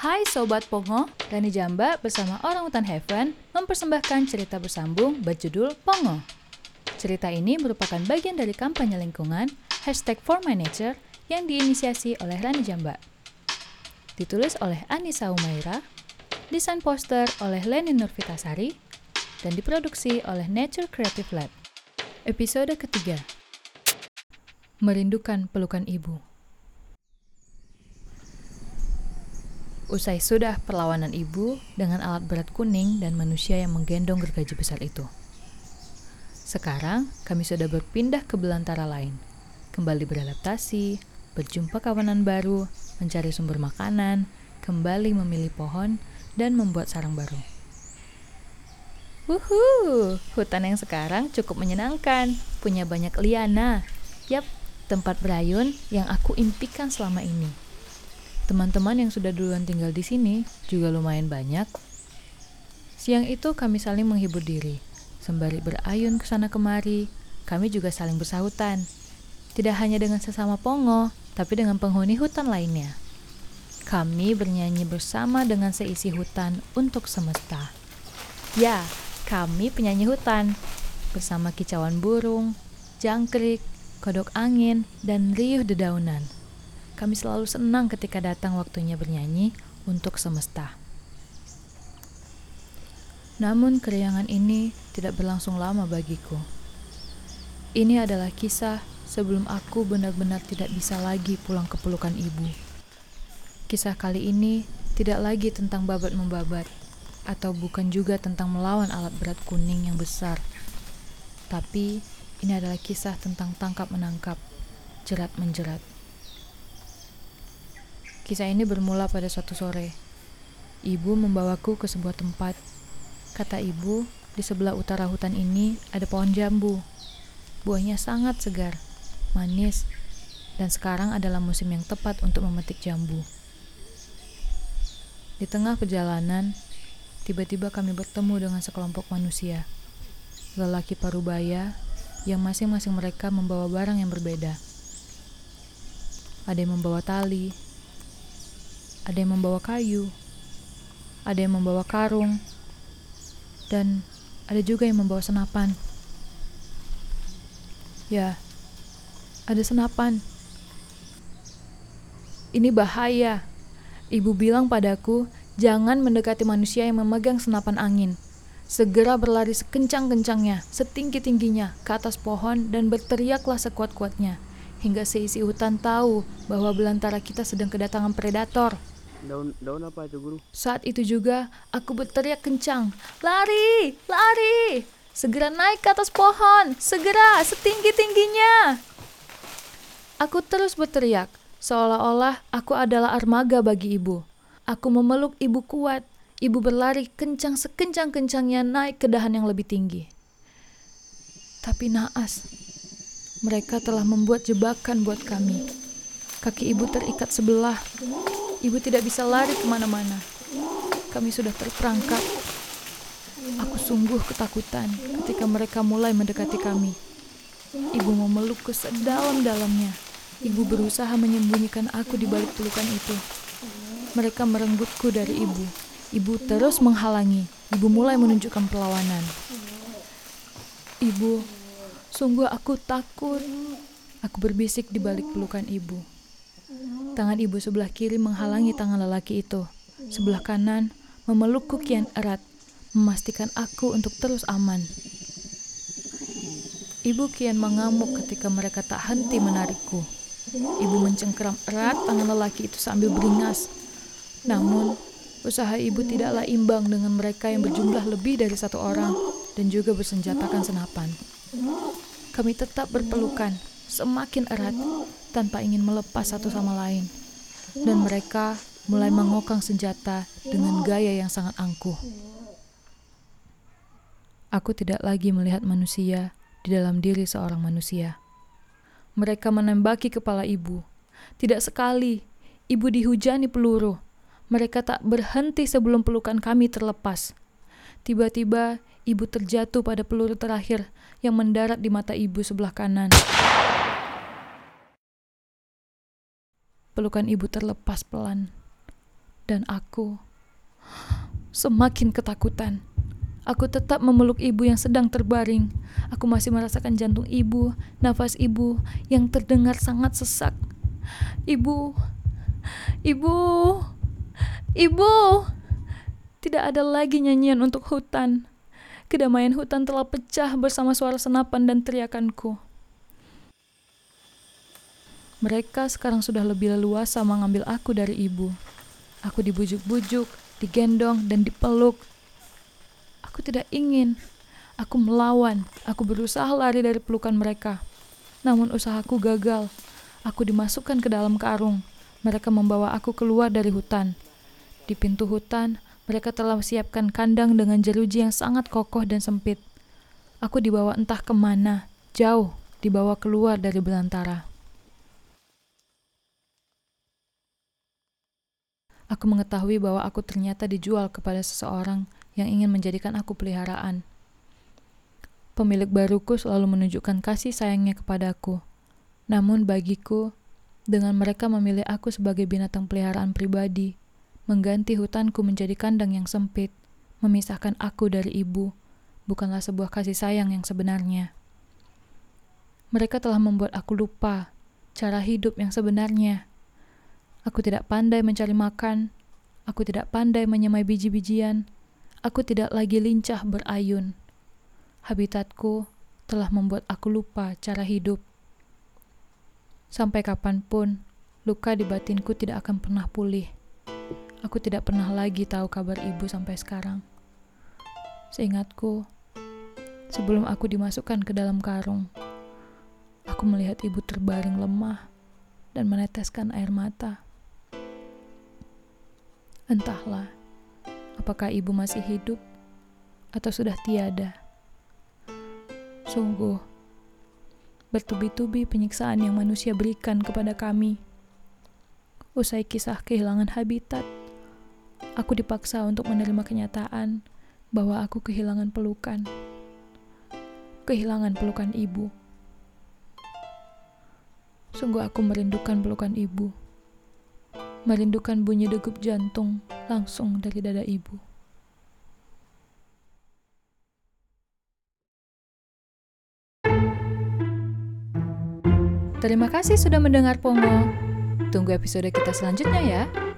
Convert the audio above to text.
Hai Sobat Pongo, Rani Jamba bersama Orang Hutan Heaven mempersembahkan cerita bersambung berjudul Pongo. Cerita ini merupakan bagian dari kampanye lingkungan hashtag For My Nature yang diinisiasi oleh Rani Jamba. Ditulis oleh Anissa Umaira, desain poster oleh Leni Nurvitasari, dan diproduksi oleh Nature Creative Lab. Episode ketiga Merindukan Pelukan Ibu Usai sudah perlawanan ibu dengan alat berat kuning dan manusia yang menggendong gergaji besar itu. Sekarang kami sudah berpindah ke belantara lain, kembali beradaptasi, berjumpa kawanan baru, mencari sumber makanan, kembali memilih pohon, dan membuat sarang baru. Wuhu, hutan yang sekarang cukup menyenangkan, punya banyak liana. Yap, tempat berayun yang aku impikan selama ini. Teman-teman yang sudah duluan tinggal di sini juga lumayan banyak. Siang itu kami saling menghibur diri. Sembari berayun ke sana kemari, kami juga saling bersahutan. Tidak hanya dengan sesama Pongo, tapi dengan penghuni hutan lainnya. Kami bernyanyi bersama dengan seisi hutan untuk semesta. Ya, kami penyanyi hutan bersama kicauan burung, jangkrik, kodok angin, dan riuh dedaunan. Kami selalu senang ketika datang waktunya bernyanyi untuk semesta. Namun keriangan ini tidak berlangsung lama bagiku. Ini adalah kisah sebelum aku benar-benar tidak bisa lagi pulang ke pelukan ibu. Kisah kali ini tidak lagi tentang babat membabat, atau bukan juga tentang melawan alat berat kuning yang besar. Tapi ini adalah kisah tentang tangkap menangkap, jerat menjerat. Kisah ini bermula pada suatu sore. Ibu membawaku ke sebuah tempat. Kata ibu, di sebelah utara hutan ini ada pohon jambu. Buahnya sangat segar, manis, dan sekarang adalah musim yang tepat untuk memetik jambu. Di tengah perjalanan, tiba-tiba kami bertemu dengan sekelompok manusia. Lelaki parubaya yang masing-masing mereka membawa barang yang berbeda. Ada yang membawa tali, ada yang membawa kayu, ada yang membawa karung, dan ada juga yang membawa senapan. Ya, ada senapan. Ini bahaya. Ibu bilang padaku, jangan mendekati manusia yang memegang senapan angin. Segera berlari sekencang-kencangnya, setinggi-tingginya ke atas pohon dan berteriaklah sekuat-kuatnya hingga seisi hutan tahu bahwa belantara kita sedang kedatangan predator. Daun daun apa itu guru? Saat itu juga aku berteriak kencang, "Lari! Lari! Segera naik ke atas pohon! Segera, setinggi-tingginya!" Aku terus berteriak, seolah-olah aku adalah armaga bagi ibu. Aku memeluk ibu kuat. Ibu berlari kencang sekencang-kencangnya naik ke dahan yang lebih tinggi. Tapi naas, mereka telah membuat jebakan buat kami. Kaki ibu terikat sebelah. Ibu tidak bisa lari ke mana-mana. Kami sudah terperangkap. Aku sungguh ketakutan ketika mereka mulai mendekati kami. Ibu memelukku sedalam-dalamnya. Ibu berusaha menyembunyikan aku di balik pelukan itu. Mereka merenggutku dari ibu. Ibu terus menghalangi. Ibu mulai menunjukkan perlawanan. Ibu, Sungguh aku takut. Aku berbisik di balik pelukan ibu. Tangan ibu sebelah kiri menghalangi tangan lelaki itu. Sebelah kanan memelukku kian erat, memastikan aku untuk terus aman. Ibu kian mengamuk ketika mereka tak henti menarikku. Ibu mencengkeram erat tangan lelaki itu sambil beringas. Namun, usaha ibu tidaklah imbang dengan mereka yang berjumlah lebih dari satu orang dan juga bersenjatakan senapan. Kami tetap berpelukan, semakin erat, tanpa ingin melepas satu sama lain. Dan mereka mulai mengokang senjata dengan gaya yang sangat angkuh. Aku tidak lagi melihat manusia di dalam diri seorang manusia. Mereka menembaki kepala ibu. Tidak sekali, ibu dihujani peluru. Mereka tak berhenti sebelum pelukan kami terlepas. Tiba-tiba, ibu terjatuh pada peluru terakhir yang mendarat di mata ibu sebelah kanan. Pelukan ibu terlepas pelan, Dan aku semakin ketakutan. Aku tetap memeluk ibu yang sedang terbaring. Aku masih merasakan jantung ibu, nafas ibu yang terdengar sangat sesak. Ibu, ibu, ibu. Tidak ada lagi nyanyian untuk hutan. Kedamaian hutan telah pecah bersama suara senapan dan teriakanku. Mereka sekarang sudah lebih leluasa mengambil aku dari ibu. Aku dibujuk-bujuk, digendong, dan dipeluk. Aku tidak ingin. Aku melawan. Aku berusaha lari dari pelukan mereka. Namun usahaku gagal. Aku dimasukkan ke dalam karung. Mereka membawa aku keluar dari hutan. Di pintu hutan, mereka telah siapkan kandang dengan jeruji yang sangat kokoh dan sempit. Aku dibawa entah ke mana, jauh, dibawa keluar dari belantara. Aku mengetahui bahwa aku ternyata dijual kepada seseorang yang ingin menjadikan aku peliharaan. Pemilik baruku selalu menunjukkan kasih sayangnya kepadaku. Namun bagiku, dengan mereka memilih aku sebagai binatang peliharaan pribadi, Mengganti hutanku menjadi kandang yang sempit, memisahkan aku dari ibu, bukanlah sebuah kasih sayang yang sebenarnya. Mereka telah membuat aku lupa cara hidup yang sebenarnya. Aku tidak pandai mencari makan, aku tidak pandai menyemai biji-bijian, aku tidak lagi lincah berayun. Habitatku telah membuat aku lupa cara hidup. Sampai kapan pun, luka di batinku tidak akan pernah pulih. Aku tidak pernah lagi tahu kabar ibu sampai sekarang. Seingatku, sebelum aku dimasukkan ke dalam karung, aku melihat ibu terbaring lemah dan meneteskan air mata. Entahlah, apakah ibu masih hidup atau sudah tiada. Sungguh, bertubi-tubi penyiksaan yang manusia berikan kepada kami. Usai kisah kehilangan habitat, Aku dipaksa untuk menerima kenyataan bahwa aku kehilangan pelukan. Kehilangan pelukan ibu. Sungguh aku merindukan pelukan ibu. Merindukan bunyi degup jantung langsung dari dada ibu. Terima kasih sudah mendengar Pongo. Tunggu episode kita selanjutnya ya.